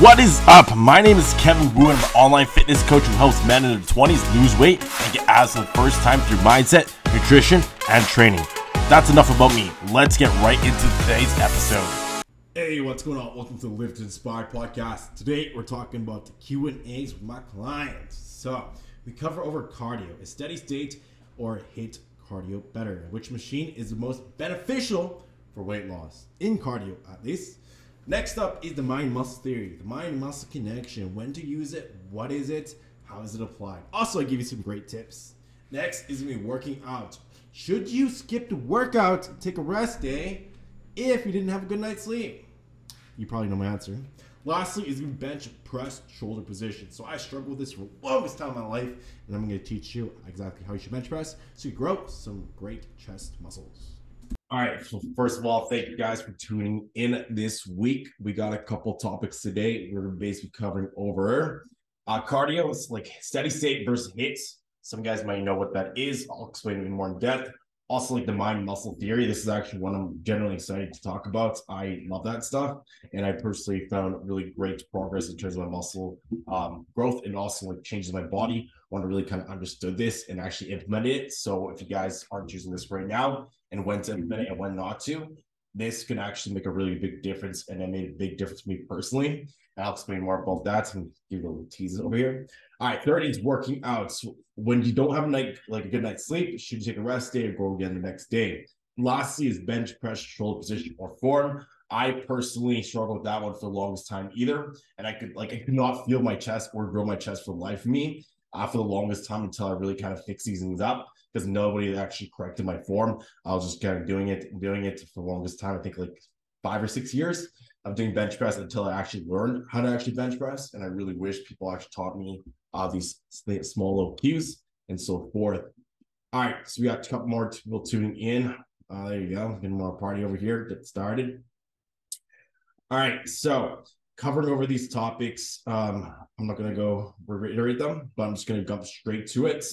What is up? My name is Kevin Wu, and I'm an online fitness coach who helps men in their 20s lose weight and get abs for the first time through mindset, nutrition, and training. That's enough about me. Let's get right into today's episode. Hey, what's going on? Welcome to the Live to Inspire podcast. Today we're talking about the Q and A's with my clients. So we cover over cardio, a steady state or HIIT cardio better, which machine is the most beneficial for weight loss in cardio at least. Next up is the mind muscle theory, the mind muscle connection, when to use it, what is it, how is it applied. Also, I give you some great tips. Next is gonna be working out. Should you skip the workout, take a rest day if you didn't have a good night's sleep? You probably know my answer. Lastly is gonna be bench press shoulder position. So I struggled with this for the longest time in my life, and I'm gonna teach you exactly how you should bench press so you grow some great chest muscles. All right. So first of all, thank you guys for tuning in this week. We got a couple topics today. We're basically covering over uh, cardio. It's like steady state versus HIITs. Some guys might know what that is. I'll explain it more in depth. Also, like the mind muscle theory. This is actually one I'm generally excited to talk about. I love that stuff, and I personally found really great progress in terms of my muscle um, growth and also like changes my body. Want to really kind of understood this and actually implement it. So if you guys aren't using this right now, and when to implement it and when not to, this can actually make a really big difference. And it made a big difference for me personally. And I'll explain more about that and give you a little teaser over here. All right, third is working out. So when you don't have a night like a good night's sleep, should you take a rest day or go again the next day? Lastly is bench press, shoulder position, or form. I personally struggled with that one for the longest time either. And I could like I could not feel my chest or grow my chest for the life of me uh, for the longest time until I really kind of fixed these things up because nobody actually corrected my form. I was just kind of doing it doing it for the longest time. I think like five or six years of doing bench press until I actually learned how to actually bench press. And I really wish people actually taught me uh, these small little cues and so forth. All right, so we got a couple more people tuning in. Uh, there you go. Getting more party over here. Get started. All right, so covering over these topics. Um, I'm not going to go reiterate them, but I'm just going to jump straight to it.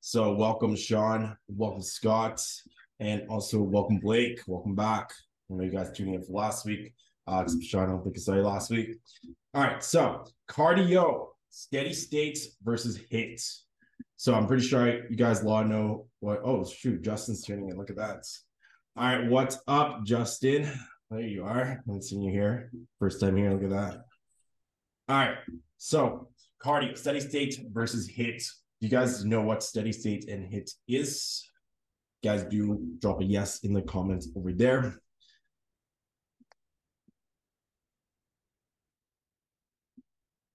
So, welcome, Sean. Welcome, Scott. And also, welcome, Blake. Welcome back. I know you guys tuning in for last week. Uh, Sean, I don't think I saw you last week. All right. So, cardio, steady states versus HIITs. So, I'm pretty sure I, you guys law know what. Oh, shoot. Justin's tuning in. Look at that. All right. What's up, Justin? There you are. I haven't seen you here. First time here. Look at that. All right. So, cardio, steady state versus HIIT you guys know what steady state and HIIT is? guys, do drop a yes in the comments over there.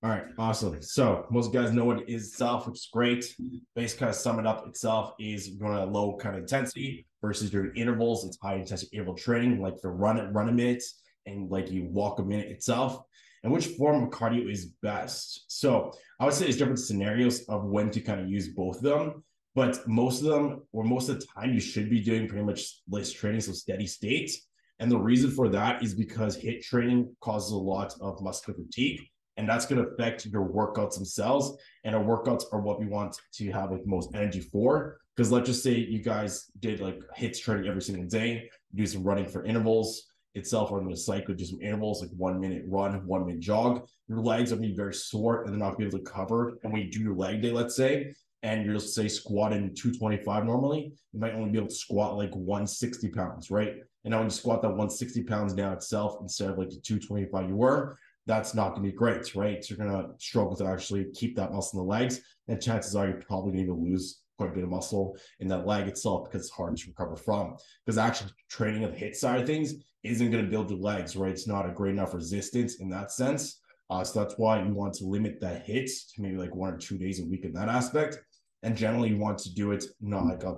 All right, awesome. So most guys know what it is itself, which is great. Basically, kind of sum it up itself is going to low kind of intensity versus your intervals. It's high intensity interval training, like the run it, run a minute, and like you walk a minute itself and which form of cardio is best. So I would say there's different scenarios of when to kind of use both of them, but most of them, or most of the time, you should be doing pretty much less training, so steady state. And the reason for that is because HIIT training causes a lot of muscular fatigue, and that's going to affect your workouts themselves. And our workouts are what we want to have like most energy for. Because let's just say you guys did like HIIT training every single day, do some running for intervals, itself or I'm cycle just some intervals like one minute run, one minute jog. Your legs are going to be very sore and they're not going to be able to cover. And when you do your leg day, let's say, and you're say squatting 225 normally, you might only be able to squat like 160 pounds, right? And now when you squat that 160 pounds down itself instead of like the 225 you were, that's not going to be great, right? So you're going to struggle to actually keep that muscle in the legs. And chances are you're probably going to lose quite a bit of muscle in that leg itself because it's hard to recover from. Because actually training of the HIIT side of things isn't going to build your legs, right? It's not a great enough resistance in that sense. Uh, so that's why you want to limit that HIITs to maybe like one or two days a week in that aspect. And generally, you want to do it not like a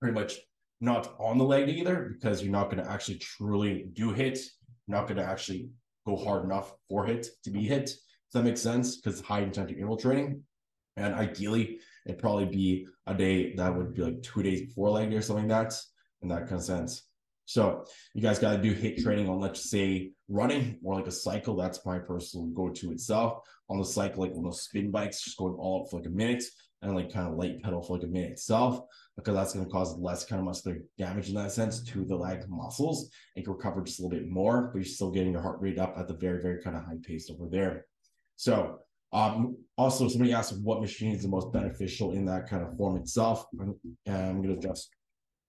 pretty much not on the leg either, because you're not going to actually truly do HIIT. You're not going to actually go hard enough for HIIT to be HIIT. Does that make sense? Because high intensity interval training. And ideally, it'd probably be a day that would be like two days before leg day or something like that in that kind of sense. So you guys got to do HIIT training on, let's say, running or like a cycle. That's my personal go-to itself. On the cycle, like on those spin bikes, just going all up for like a minute and like kind of light pedal for like a minute itself, because that's going to cause less kind of muscular damage in that sense to the leg muscles and can recover just a little bit more, but you're still getting your heart rate up at the very, very kind of high pace over there. So um, also somebody asked what machine is the most beneficial in that kind of form itself. And I'm going to adjust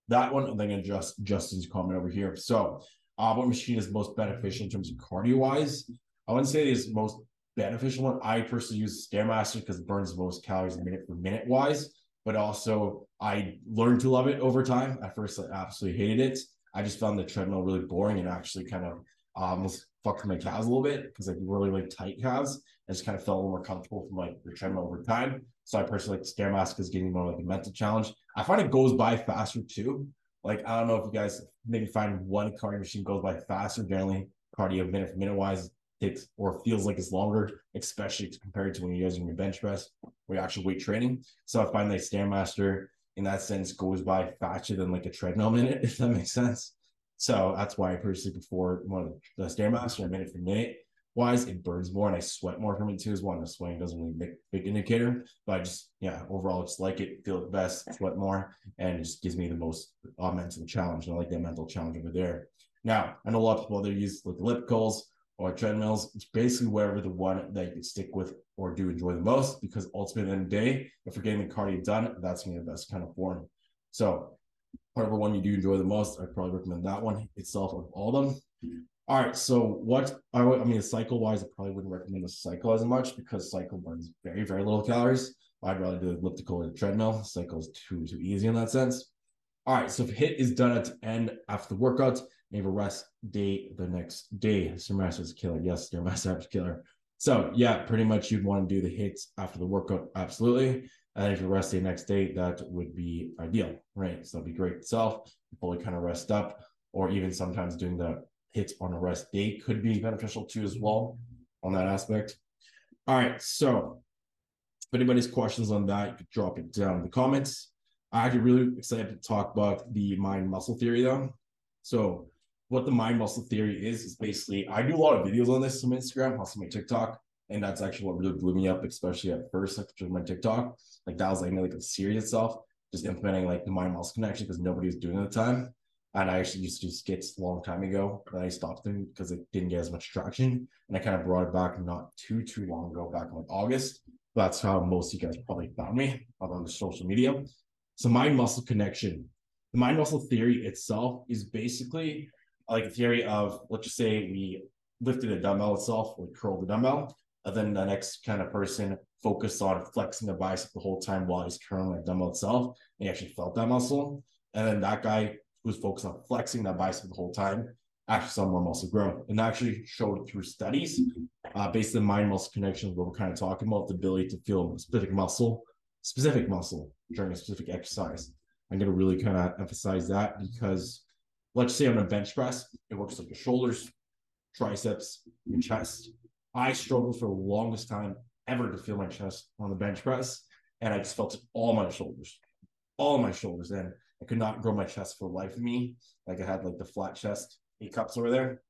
that one, and then adjust Justin's comment over here. So, uh, what machine is most beneficial in terms of cardio wise? I wouldn't say it is most beneficial one. I personally use Stairmaster because it burns the most calories minute for minute wise, but also I learned to love it over time. At first, I absolutely hated it. I just found the treadmill really boring and actually kind of almost fucked my calves a little bit because like really really tight calves. Just kind of felt a little more comfortable from like the treadmill over time. So I personally like Stairmaster is getting more like a mental challenge. I find it goes by faster too. Like I don't know if you guys maybe find one cardio machine goes by faster. Generally, cardio minute for minute wise takes or feels like it's longer, especially compared to when you're using your bench press or your actual weight training. So I find like Stairmaster in that sense goes by faster than like a treadmill minute, if that makes sense. So that's why I personally prefer one of the Stairmaster minute for minute wise, it burns more and I sweat more from it too as well. And the sweating doesn't really make big indicator, but I just, yeah, overall, just like it, feel it best, sweat more, and it just gives me the most uh, mental challenge. And I like that mental challenge over there. Now, I know a lot of people either use like ellipticals or treadmills. It's basically wherever the one that you can stick with or do enjoy the most, because ultimately, at the end of the day, if you're getting the cardio done, that's to be the best kind of form. So, whatever one you do enjoy the most, I'd probably recommend that one itself of all of them. All right. So what I I mean, cycle wise, I probably wouldn't recommend the cycle as much because cycle burns very, very little calories. I'd rather do elliptical or the treadmill. Cycle is too, too easy in that sense. All right. So if HIIT is done at the end after the workout, you have a rest day the next day. Stairmaster is a killer. Yes, Stairmaster is a killer. So yeah, pretty much you'd want to do the HIITs after the workout. Absolutely. And if you rest the next day, that would be ideal, right? So that'd be great itself. Fully kind of rest up, or even sometimes doing the HIITs on a rest day could be beneficial too as well on that aspect. All right, so if anybody's questions on that, you could drop it down in the comments. I'm actually really excited to talk about the mind muscle theory though. So what the mind muscle theory is is basically I do a lot of videos on this on Instagram, also my TikTok, and that's actually what really blew me up, especially at first, like my TikTok. Like that was like like a series itself, just implementing like the mind muscle connection because nobody was doing it at the time. And I actually used to do skits a long time ago, but I stopped them because it didn't get as much traction. And I kind of brought it back not too too long ago, back in like August. That's how most of you guys probably found me on the social media. So mind muscle connection. The mind muscle theory itself is basically like a theory of let's just say we lifted a dumbbell itself, we curled the dumbbell, and then the next kind of person focused on flexing the bicep the whole time while he's curling the dumbbell itself. And he actually felt that muscle. And then that guy who's focused on flexing that bicep the whole time actually saw more muscle growth and actually showed through studies uh, based on mind muscle connections what we're kind of talking about the ability to feel specific muscle specific muscle during a specific exercise. I'm going to really kind of emphasize that because let's say on a bench press it works like your shoulders triceps your chest. I struggled for the longest time ever to feel my chest on the bench press and i just felt all my shoulders all my shoulders and I could not grow my chest for the life of me. Like I had like the flat chest eight cups over there.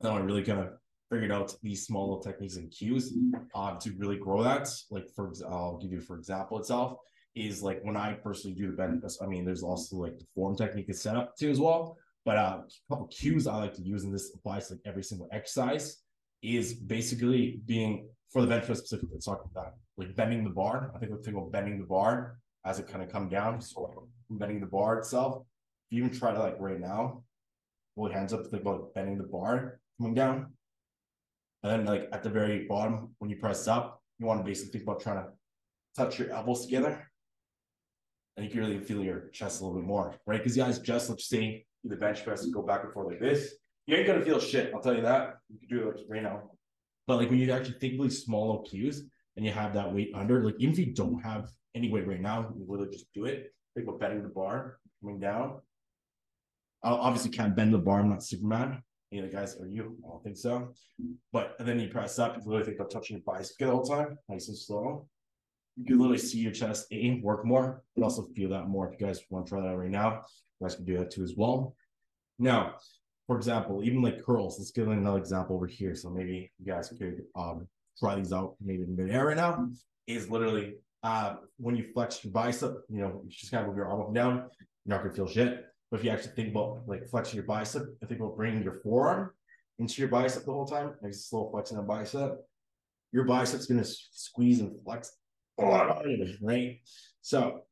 And I really kind of figured out these small little techniques and cues uh, to really grow that. Like for I'll give you for example itself is like when I personally do the bench. I mean, there's also like the form technique is set up too as well. But uh, a couple cues I like to use, and this applies to like every single exercise, is basically being for the bench press specifically. Let's talk about like bending the bar. I think we're thinking about bending the bar as it kind of come down. So bending the bar itself. If you even try to like right now, hold hands up, think about bending the bar coming down. And then like at the very bottom, when you press up, you want to basically think about trying to touch your elbows together. And you can really feel your chest a little bit more, right? Because you guys, just let's say the bench press and go back and forth like this. You ain't gonna feel shit, I'll tell you that. You can do it like right now. But like when you actually think really small little cues and you have that weight under, like even if you don't have any weight right now, you literally just do it think about bending the bar coming down. I obviously can't bend the bar. I'm not Superman. Any of the guys are you? I don't think so. But and then you press up, you literally think about touching your bicep the whole time, nice and slow. You can literally see your chest A work more, but also feel that more. If you guys want to try that right now, you guys can do that too as well. Now, for example, even like curls, let's give another example over here. So maybe you guys could um, try these out maybe in the midair right now. Is literally uh, when you flex your bicep, you know, you just kind of move your arm up and down, you're not gonna feel shit. But if you actually think about like flexing your bicep, I think about bringing your forearm into your bicep the whole time, like a slow flexing a bicep, your bicep's gonna squeeze and flex right? So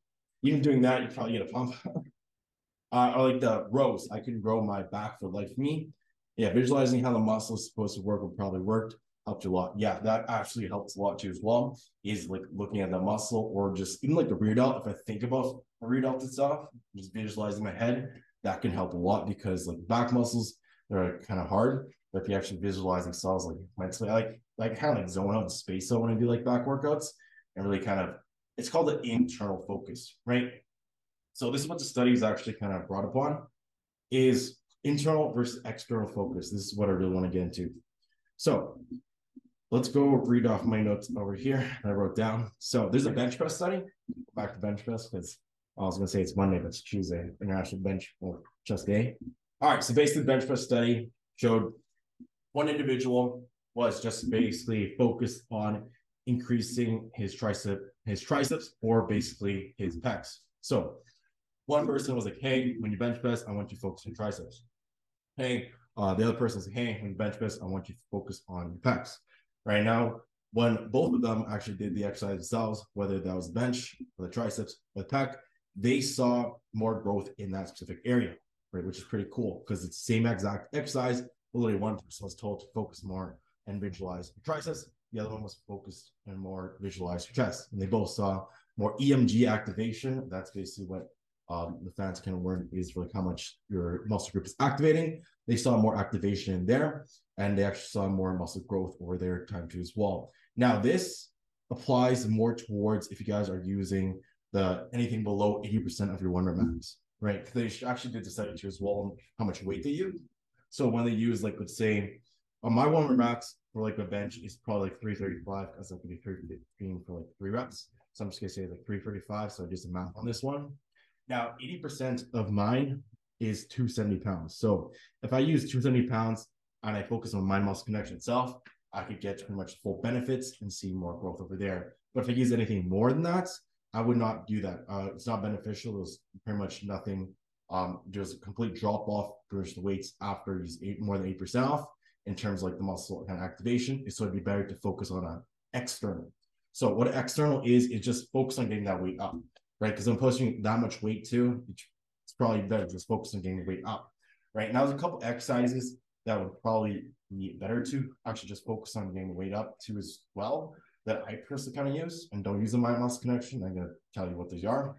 even doing that, you probably get a pump. uh, or like the rows, I can row my back for life. Me, yeah, visualizing how the muscle is supposed to work would probably worked helped you a lot. Yeah, that actually helps a lot too as well. Is like looking at the muscle or just even like the rear delt. If I think about rear delt itself, just visualizing my head, that can help a lot because like back muscles, they're kind of hard. But if you actually visualizing cells like mentally, like like kind of like zone out in space out when I do like back workouts and really kind of it's called the internal focus, right? So this is what the studies actually kind of brought upon is internal versus external focus. This is what I really want to get into. So let's go read off my notes over here I wrote down. So there's a bench press study. Back to bench press because I was gonna say it's Monday, but it's Tuesday, International Bench or just Day. All right, so basically the bench press study showed one individual was just basically focused on increasing his tricep, his triceps, or basically his pecs. So one person was like, "Hey, when you bench press, I want you to focus on triceps." Hey, uh, the other person was like, "Hey, when you bench press, I want you to focus on your pecs." Right now, when both of them actually did the exercise themselves, whether that was bench or the triceps or the pec, they saw more growth in that specific area, right? Which is pretty cool because it's the same exact exercise. Literally, one person was told to focus more and visualize the triceps. The other one was focused and more visualize your chest. And they both saw more EMG activation. That's basically what um, the fans can learn is like how much your muscle group is activating. They saw more activation in there, and they actually saw more muscle growth over their time to as well. Now, this applies more towards if you guys are using the anything below 80% of your one rep mm-hmm. max, right? They actually did the study too as well how much weight they use. So when they use like let's say on my one rep max for like a bench is probably like 335 because I could do 315 for like three reps. So I'm just gonna say like 335. So I do some math on this one. Now, 80% of mine is 270 pounds. So if I use 270 pounds and I focus on mind muscle connection itself, I could get pretty much full benefits and see more growth over there. But if I use anything more than that, I would not do that. Uh, it's not beneficial. There's pretty much nothing. Um, there's a complete drop off versus the weights after you eight more than eight percent off in terms of like the muscle kind of activation. So it'd be better to focus on an external. So what external is, is just focus on getting that weight up, right? Because I'm posting that much weight too. It's probably better just focus on getting the weight up, right? Now there's a couple exercises that would probably be better to actually just focus on getting weight up to as well that I personally kind of use and don't use the mind muscle connection. I'm gonna tell you what these are.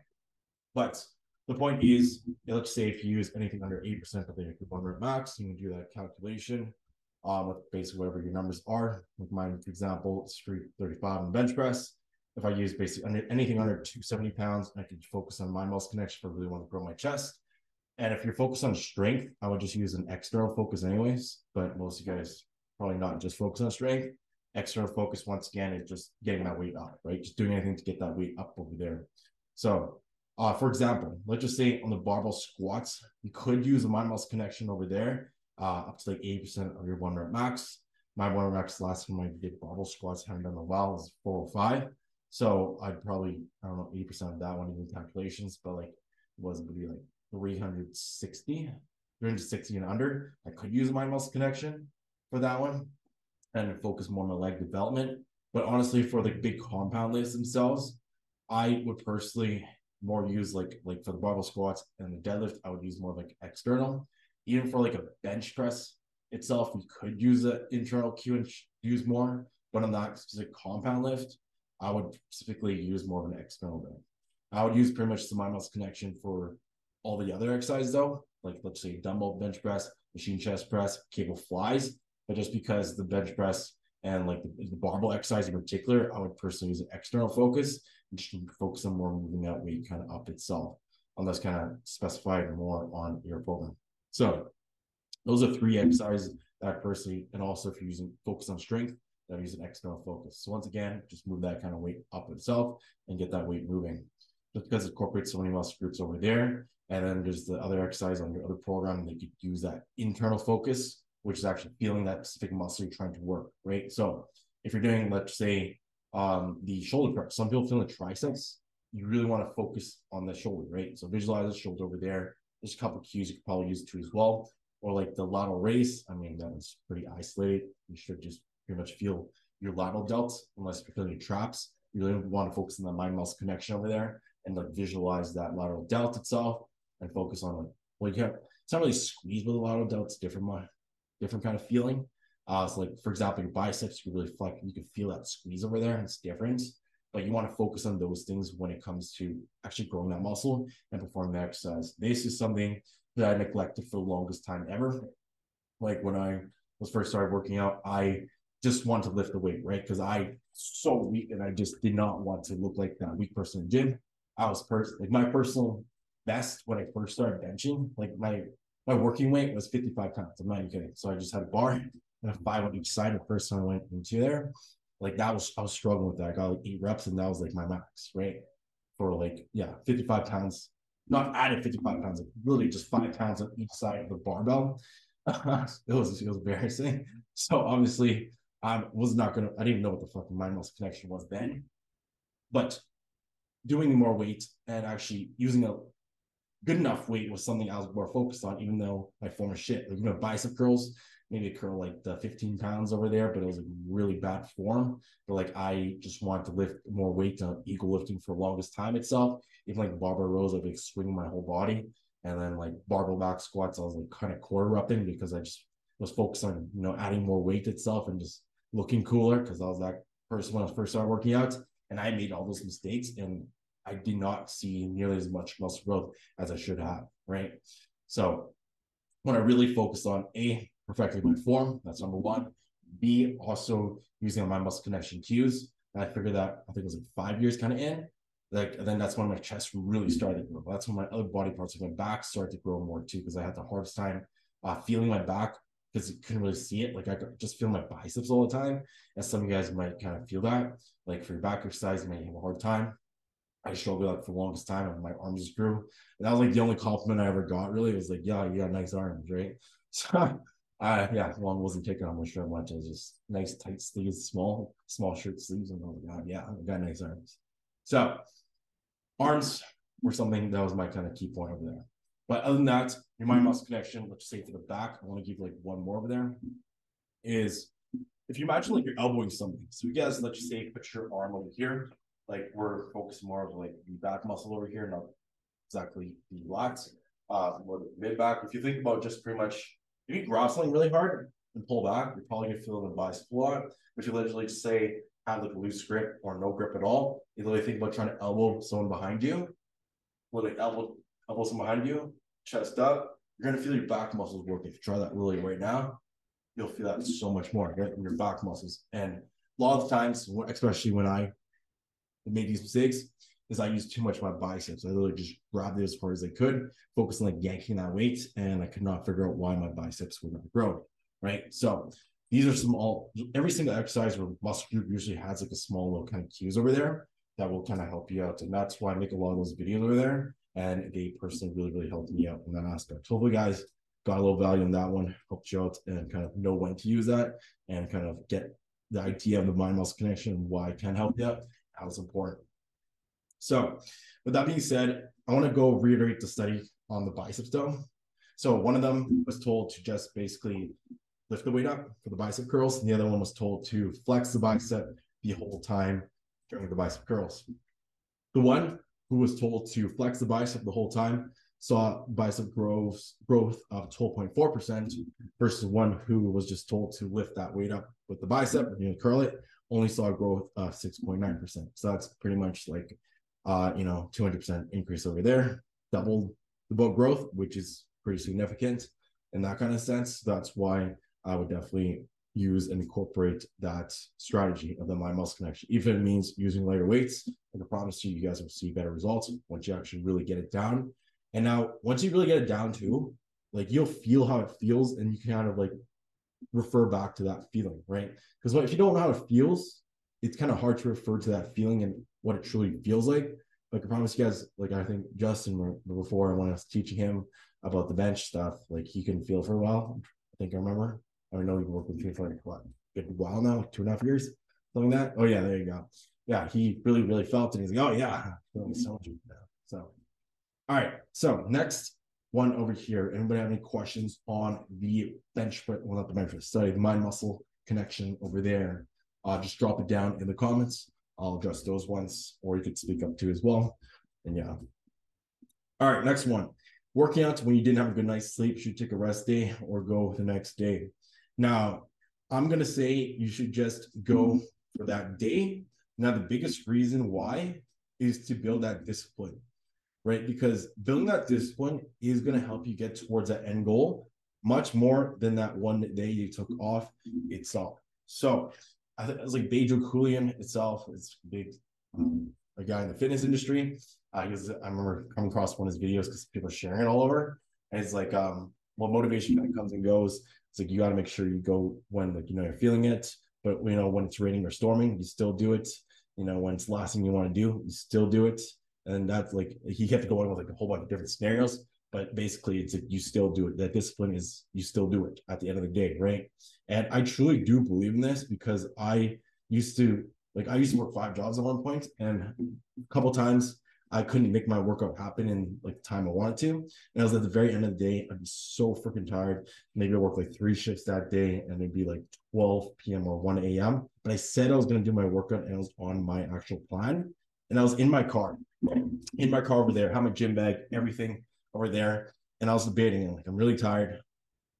But the point is, let's say if you use anything under 8% of the one rep max, you can do that calculation um, with basically whatever your numbers are. With mine, for example, it's 335 in bench press. If I use basically anything under 270 pounds, I can focus on mind muscle connection if I really want to grow my chest. And if you're focused on strength, I would just use an external focus anyways. But most of you guys probably not just focus on strength. External focus, once again, is just getting that weight up, right? Just doing anything to get that weight up over there. So, uh, for example, let's just say on the barbell squats, you could use a mind muscle connection over there, uh, up to like 80% of your one rep max. My one rep max last time I did barbell squats, haven't done a while, is 405. So I'd probably, I don't know, 80% of that one, in the calculations, but like it was would be like 360, 360 and under. I could use my muscle connection for that one and focus more on the leg development. But honestly, for the big compound lifts themselves, I would personally more use like like for the barbell squats and the deadlift, I would use more like external. Even for like a bench press itself, we could use an internal Q and use more. But on that specific compound lift, I would specifically use more of an external bend. I would use pretty much the mind muscle connection for all the other exercises though, like let's say dumbbell bench press, machine chest press, cable flies. But just because the bench press and like the, the barbell exercise in particular, I would personally use an external focus and just focus on more moving that weight kind of up itself, unless kind of specified more on your program. So those are three exercises that personally, and also if you're using focus on strength, that use an external focus. So once again, just move that kind of weight up itself and get that weight moving. just because it incorporates so many muscle groups over there. And then there's the other exercise on your other program that you use that internal focus, which is actually feeling that specific muscle you're trying to work, right? So if you're doing, let's say, um, the shoulder press, some people feel the triceps, you really want to focus on the shoulder, right? So visualize the shoulder over there. There's a couple cues you could probably use too as well. Or like the lateral raise. I mean, that pretty isolated. You should just pretty much feel your lateral delts, unless you're feeling your traps. You really want to focus on the mind muscle connection over there and like visualize that lateral delt itself and focus on like well, you can't it's not really squeeze with a lot of it's different different kind of feeling. Uh so like for example, your biceps, you really like you can feel that squeeze over there, and it's different. But you want to focus on those things when it comes to actually growing that muscle and performing the exercise. This is something that I neglected for the longest time ever. Like when I was first started working out, I just want to lift the weight, right? Because I so weak and I just did not want to look like that weak person in gym. I was pers- like my personal best when I first started benching, like my my working weight was 55 pounds. I'm not even kidding. So I just had a bar and a five on each side. The first time I went into there, like that was I was struggling with that. I got like eight reps and that was like my max, right? For like, yeah, 55 pounds, not added 55 pounds, really just five pounds on each side of the barbell. it was it was embarrassing. So obviously I was not gonna I didn't even know what the fucking mind muscle connection was then. But doing more weight and actually using a good enough weight was something I was more focused on, even though my former shit, like, you know, bicep curls, maybe a curl like the 15 pounds over there, but it was like really bad form. But like I just wanted to lift more weight to ego lifting for the longest time itself. Even like barbell rows, I'd be like swinging my whole body. And then like barbell back squats, I was like kind of core upping because I just was focused on, you know, adding more weight itself and just looking cooler because I was that person when I first started working out. And I made all those mistakes and I did not see nearly as much muscle growth as I should have, right? So when I really focused on A, perfecting my form, that's number one. B, also using my muscle connection cues. And I figured that I think it was like five years kind of in. Like, and then that's when my chest really started to grow. That's when my other body parts, like my back, started to grow more too, because I had the hardest time uh, feeling my back because you couldn't really see it. Like I could just feel my biceps all the time. And some of you guys might kind of feel that. Like for your back exercise, you may have a hard time. I struggled like for the longest time and my arms grew. And that was like the only compliment I ever got really. Was like, yeah, you got nice arms, right? So uh yeah, one wasn't taking on my shirt much. It was just nice tight sleeves, small, small shirt sleeves. And I was like, oh, yeah, I got nice arms. So arms were something that was my kind of key point over there. But other than that, your mind muscle connection, let's say for the back, I want to give like one more over there. Is if you imagine like you're elbowing something. So you guys, let's just say put your arm over here. Like we're focused more of like the back muscle over here, not exactly the lats, uh, more the mid back. If you think about just pretty much if you something really hard and pull back, you're probably gonna feel the bicep a lot. But you literally say have like a loose grip or no grip at all. You literally think about trying to elbow someone behind you, literally elbow elbow someone behind you, chest up, you're gonna feel your back muscles working. If you try that really right now, you'll feel that so much more right? your back muscles. And a lot of times, especially when I made these mistakes, is I used too much of my biceps. I literally just grabbed it as far as I could, focused on like yanking that weight, and I could not figure out why my biceps were not grow. Right. So these are some all every single exercise or muscle group usually has like a small little kind of cues over there that will kind of help you out. And that's why I make a lot of those videos over there and they personally really, really helped me out in that aspect. Hopefully, guys got a little value in that one, helped you out, and kind of know when to use that and kind of get the idea of the mind muscle connection why it can help you out, it's important. So, with that being said, I want to go reiterate the study on the biceps though. So, one of them was told to just basically lift the weight up for the bicep curls, and the other one was told to flex the bicep the whole time during the bicep curls. The one who was told to flex the bicep the whole time, saw bicep growth growth of 12.4% versus one who was just told to lift that weight up with the bicep, you know, curl it, only saw growth of 6.9%. So that's pretty much like uh, you know, 200% increase over there, doubled the boat growth, which is pretty significant in that kind of sense. That's why I would definitely use and incorporate that strategy of the mind muscle connection. Even if it means using lighter weights, I promise you, you guys will see better results once you actually really get it down. And now, once you really get it down too, like you'll feel how it feels and you can kind of like refer back to that feeling, right? Because if you don't know how it feels, it's kind of hard to refer to that feeling and what it truly feels like. like I promise you guys, like I think Justin before when I was teaching him about the bench stuff, like he couldn't feel for a while. I think I remember. I know you've worked with me for like what, a good while now, two and a half years, something like that. Oh yeah, there you go. Yeah, he really, really felt it. He's like, oh yeah, so much. So, all right. So next one over here. Anybody have any questions on the bench press? Well, not the bench press. Sorry, the mind muscle connection over there. Uh, just drop it down in the comments. I'll address those ones, or you could speak up to as well. And yeah. All right, next one. Working out when you didn't have a good night's sleep, should take a rest day or go the next day. Now, I'm gonna say you should just go for that day. Now, the biggest reason why is to build that discipline, right? Because building that discipline is gonna help you get towards that end goal much more than that one day you took off itself. So I think it's like Bedros Keuilian itself It's big, um, a guy in the fitness industry. Uh, was, I remember coming across one of his videos because people are sharing it all over. And it's like, um, well, motivation kind of comes and goes. It's like you got to make sure you go when like you know you're feeling it, but you know when it's raining or storming, you still do it. You know when it's the last thing you want to do, you still do it. And that's like he kept going with like a whole bunch of different scenarios but basically it's you still do it that discipline is you still do it at the end of the day right? And i truly do believe in this because i used to like i used to work five jobs at one point and a couple times i couldn't make my workout happen in like the time i wanted to. And i was at the very end of the day i'd be so freaking tired. Maybe i work like three shifts that day and it'd be like 12 p.m or 1 a.m but i said i was going to do my workout and i was on my actual plan and i was in my car in my car over there had my gym bag everything over there, and I was debating. I'm like, I'm really tired.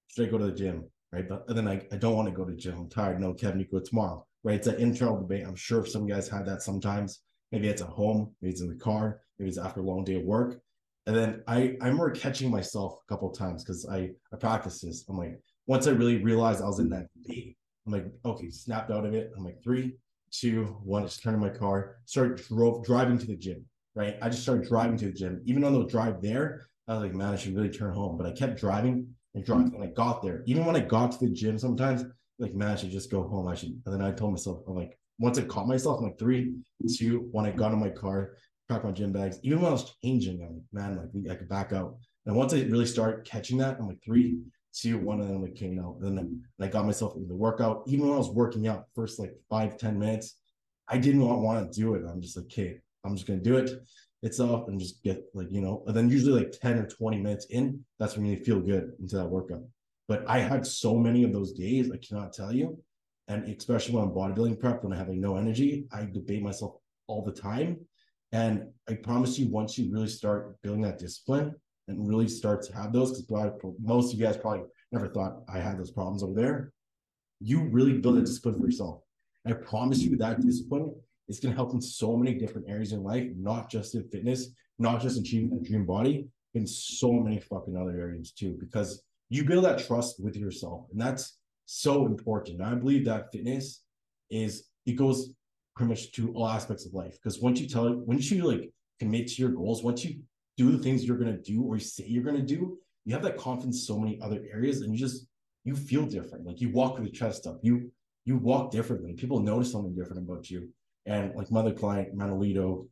Should I go to the gym? Right. But then I, I don't want to go to the gym. I'm tired. No, Kevin, you go tomorrow. Right. It's an internal debate. I'm sure some guys had that sometimes. Maybe it's at home, maybe it's in the car, maybe it's after a long day of work. And then I, I remember catching myself a couple times because I, I practiced this. I'm like, once I really realized I was in that debate, I'm like, okay, snapped out of it. I'm like, three, two, one, just turned in my car, started drove driving to the gym. Right. I just started driving to the gym. Even on the drive there, I was like, man, I should really turn home. But I kept driving and driving. Mm-hmm. And I got there. Even when I got to the gym, sometimes like, man, I should just go home. I should. And then I told myself, I'm like, once I caught myself, I'm like three, two, when I got in my car, packed my gym bags. Even when I was changing, I'm like, man, like I could back out. And once I really start catching that, I'm like three, two, one, and then I'm like, okay, no. And then I got myself in the workout. Even when I was working out, first like five, ten minutes, I didn't want, want to do it. I'm just like, okay, I'm just gonna do it itself and just get like you know and then usually like 10 or 20 minutes in that's when you feel good into that workout. But i had so many of those days i cannot tell you. And especially when i'm bodybuilding prep when i have like no energy i debate myself all the time. And i promise you once you really start building that discipline and really start to have those because most of you guys probably never thought i had those problems over there you really build a discipline for yourself. I promise you that discipline it's going to help in so many different areas in life, not just in fitness, not just achieving a dream body, in so many fucking other areas too, because you build that trust with yourself. And that's so important. I believe that fitness is, it goes pretty much to all aspects of life. Because once you tell once you like commit to your goals, once you do the things you're going to do or you say you're going to do, you have that confidence in so many other areas and you just, you feel different. Like you walk with your chest up. You, you walk differently. People notice something different about you. And like my other client, Manolito,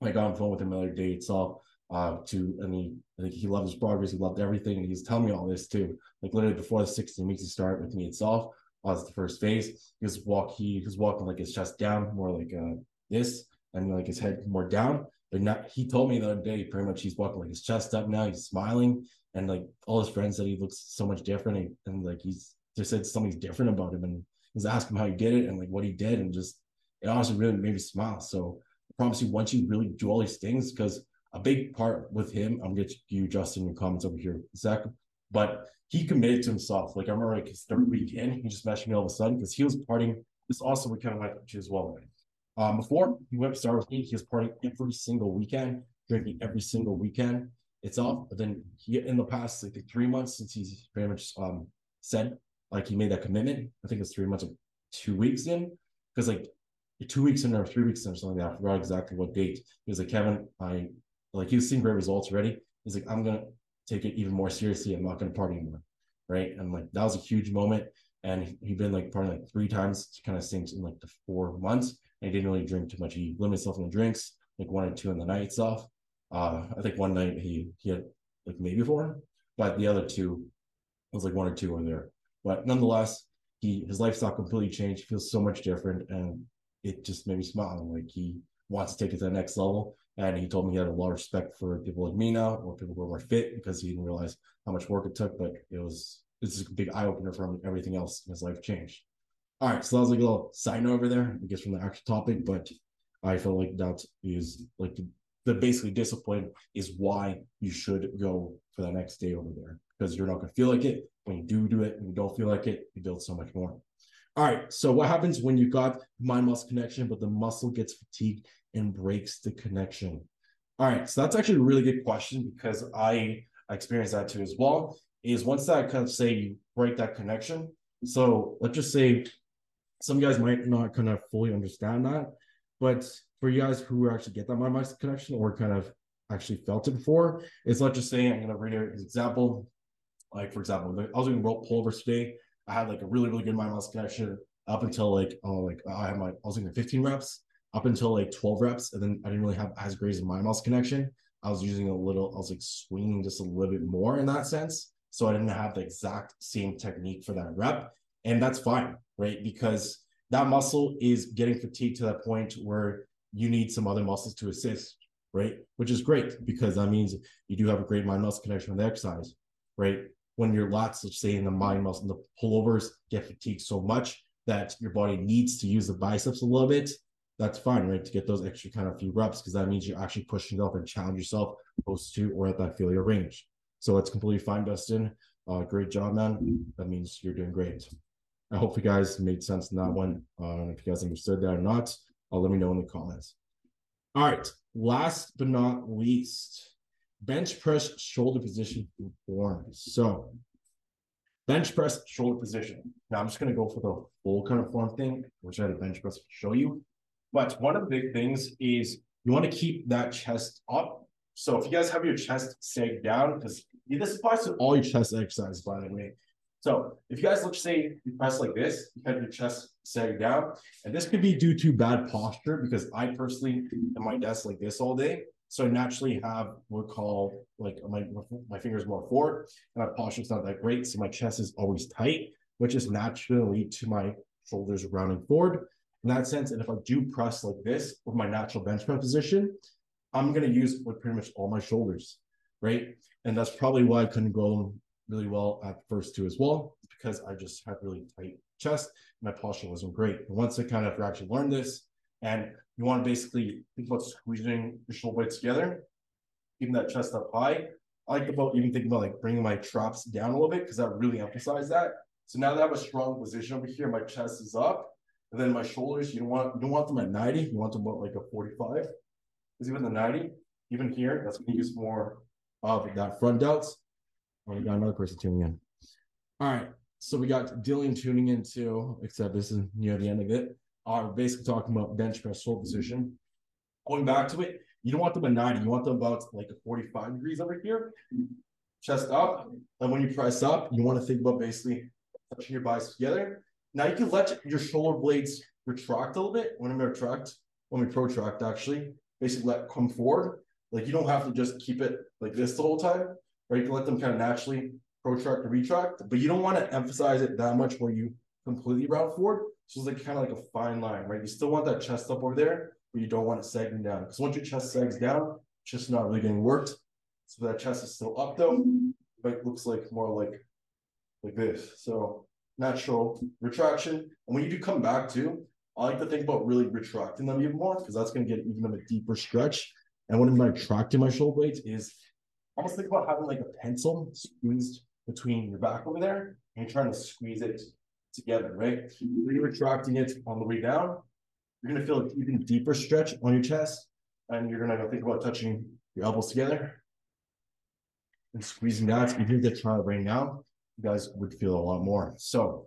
I got on the phone with him the other day itself. Uh, to he, I think he loved his progress, he loved everything, and he's telling me all this too. Like literally before the 16 weeks to start with me itself, was the first phase. He was walk, he, he was walking like his chest down, more like uh this, and like his head more down. But now he told me the other day, pretty much he's walking like his chest up now. He's smiling, and like all his friends said he looks so much different, and, and like he's just said something's different about him, and he's asking him how he did it and like what he did, and just it honestly really made me smile. So I promise you, once you really do all these things, because a big part with him, I'm gonna get you, Justin, your comments over here, Zach. But he committed to himself. Like I remember like his third weekend, he just messaged me all of a sudden because he was partying. This also we kind of like as well. Um, before he went to start with me, he was partying every single weekend, drinking every single weekend itself. But then he in the past like three months since he's very much um said like he made that commitment. I think it's three months, two weeks in, because like two weeks in or three weeks in or something like that. I forgot exactly what date. He was like, Kevin, I like he was seeing great results already. He's like, I'm gonna take it even more seriously. I'm not gonna party anymore. Right. And like that was a huge moment. And he'd been like partying like three times kind of sinks in like the four months. And he didn't really drink too much. He limited himself in the drinks, like one or two in the night itself. Uh, I think one night he he had like maybe four, but the other two was like one or two in there. But nonetheless, he his lifestyle completely changed. He feels so much different, and it just made me smile. Like he wants to take it to the next level. And he told me he had a lot of respect for people like me now, or people who are more fit, because he didn't realize how much work it took. But it was it's a big eye opener from everything else in his life changed. All right, so that was like a little side note over there, I guess from the actual topic, but I feel like that is like the, the basically discipline is why you should go for the next day over there because you're not to feel like it. When you do do it and you don't feel like it, you build so much more. All right, so what happens when you got mind muscle connection, but the muscle gets fatigued and breaks the connection? All right, so that's actually a really good question because I, experienced that too as well. Is once that kind of say you break that connection, so let's just say some guys might not kind of fully understand that, but for you guys who actually get that mind muscle connection or kind of actually felt it before, is let's just say I'm going to read an example. Like for example, I was doing rope pullovers today. I had like a really really good mind muscle connection up until like oh like I had my I was doing 15 reps up until like 12 reps, and then I didn't really have as great as a mind muscle connection. I was using a little, I was like swinging just a little bit more in that sense. So I didn't have the exact same technique for that rep. And that's fine, right? Because that muscle is getting fatigued to that point where you need some other muscles to assist, right? Which is great because that means you do have a great mind muscle connection with the exercise, right? When your lats, let's say in the mind muscle, the pullovers get fatigued so much that your body needs to use the biceps a little bit, that's fine, right? To get those extra kind of few reps because that means you're actually pushing yourself and challenge yourself close to or at that failure range. So that's completely fine, Dustin. Uh, great job, man. That means you're doing great. I hope you guys made sense in that one. Uh, if you guys understood that or not, uh, let me know in the comments. All right. Last but not least, bench press shoulder position form. So bench press shoulder position. Now I'm just going to go for the full kind of form thing, which I had a bench press to show you. But one of the big things is you want to keep that chest up. So if you guys have your chest sag down, because this applies to all your chest exercises, by the way. So if you guys let's say you press like this, you have your chest sag down, and this could be due to bad posture because I personally am my desk like this all day. So I naturally have what call like my my fingers more forward, and my posture is not that great. So my chest is always tight, which is naturally to my shoulders rounding forward in that sense. And if I do press like this with my natural bench press position, I'm to use like pretty much all my shoulders, right? And that's probably why I couldn't go really well at first two as well, because I just had really tight chest. My posture wasn't great. Once I kind of actually learned this, and you want to basically think about squeezing your shoulder blades together, keeping that chest up high. I like about even thinking about like bringing my traps down a little bit because that really emphasized that. So now that I have a strong position over here, my chest is up, and then my shoulders, you don't want you don't want them at 90, you want them about like a 45. Because even the 90, even here, that's gonna use more of that front delts. Oh, we got another person tuning in. All right. So we got Dylan tuning in too, except this is near the end of it. We're basically talking about bench press full position. Going back to it, you don't want them at 90, you want them about like a 45 degrees over here. Chest up. And when you press up, you want to think about basically touching your biceps together now you can let your shoulder blades retract a little bit. When we retract, when we protract, actually, basically let come forward. Like you don't have to just keep it like this the whole time, or you can let them kind of naturally protract or retract. But you don't want to emphasize it that much where you completely route forward. So it's like kind of like a fine line, right? You still want that chest up over there, but you don't want it sagging down. Because once your chest sags down, it's just not really getting worked. So that chest is still up though, mm-hmm. but it looks like more like like this. So natural retraction. And when you do come back to, I like to think about really retracting them even more because that's going to get even a deeper stretch. And when I'm retracting my shoulder blades is almost think about having like a pencil squeezed between your back over there and you're trying to squeeze it together, right? You're retracting it on the way down, you're to feel an even deeper stretch on your chest. And you're to think about touching your elbows together and squeezing that. If they're trying right now, you guys would feel a lot more. So,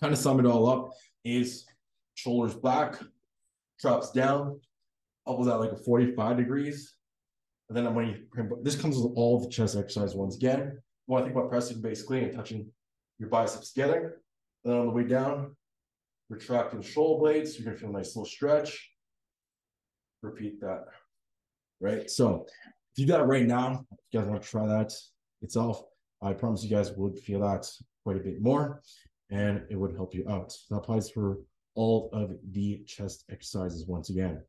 kind of sum it all up is shoulders back, drops down, elbows at like a 45 degrees. And then I'm when you, this comes with all the chest exercise once again. You want to think about pressing basically and touching your biceps together. Then on the way down, retracting shoulder blades. You're to feel a nice little stretch. Repeat that right? So do that right now, if you guys want to try that itself, I promise you guys would feel that quite a bit more and it would help you out. That applies for all of the chest exercises once again.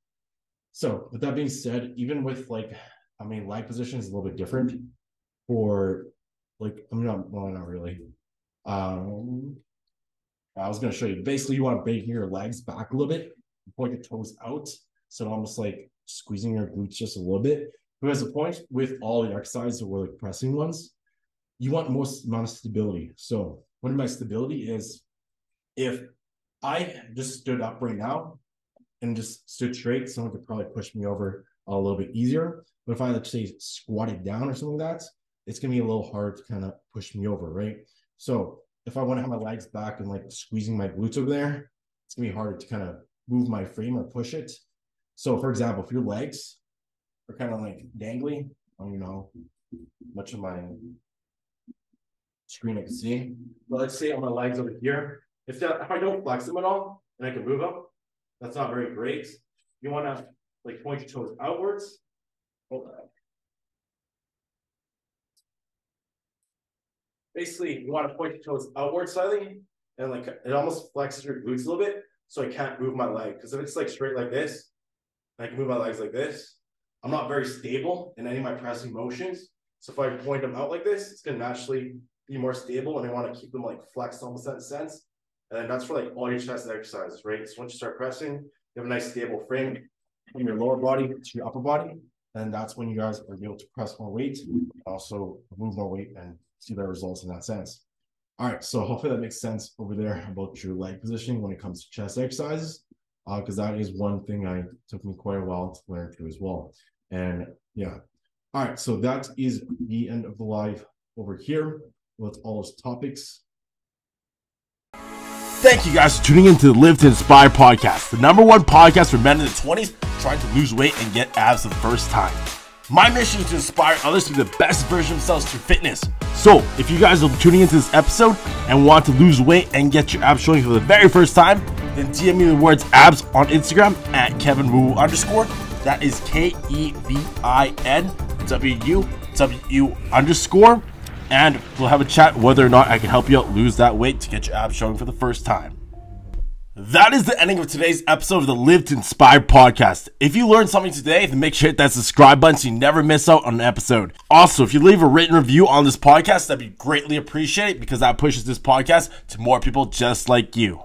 So with that being said, even with like, I mean, leg position is a little bit different for like, I'm not, well, not really. Um, I was going to show you. Basically, you want to bring your legs back a little bit, point your toes out. So almost like squeezing your glutes just a little bit. Because the point with all the exercises or like pressing ones, you want most amount of stability. So one of my stability is if I just stood up right now and just stood straight, someone could probably push me over a little bit easier. But if I let's say squatted down or something like that, it's gonna be a little hard to kind of push me over, right? So if I want to have my legs back and like squeezing my glutes over there, it's gonna be harder to kind of move my frame or push it. So for example, if your legs are kind of like dangly, I don't know much of my screen I can see. But let's say on my legs over here, if that if I don't flex them at all and I can move them, that's not very great. You want to like point your toes outwards. Hold. Basically, you want to point your toes outward slightly, and like it almost flexes your glutes a little bit, so I can't move my leg. Because if it's like straight like this, I can move my legs like this. I'm not very stable in any of my pressing motions. So if I point them out like this, it's gonna naturally be more stable, and I want to keep them like flexed almost a sense. And then that's for like all your chest exercises, right? So once you start pressing, you have a nice stable frame from your lower body to your upper body. And that's when you guys are able to press more weight, also move more weight and see better results in that sense. All right, so hopefully that makes sense over there about your leg positioning when it comes to chest exercises, because uh, that is one thing I took me quite a while to learn through as well. And yeah, all right, so that is the end of the live over here with all those topics. Thank you guys for tuning in to the Live to Inspire podcast, the number one podcast for men in the 20s trying to lose weight and get abs the first time. My mission is to inspire others to be the best version of themselves through fitness. So, if you guys are tuning into this episode and want to lose weight and get your abs showing for the very first time, then DM me the words abs on Instagram at Kevin Wu underscore. That is K E V I N W U W U underscore and we'll have a chat whether or not I can help you out lose that weight to get your abs showing for the first time. That is the ending of today's episode of the Live to Inspire podcast. If you learned something today, then make sure hit that subscribe button so you never miss out on an episode. Also, if you leave a written review on this podcast, that'd be greatly appreciated because that pushes this podcast to more people just like you.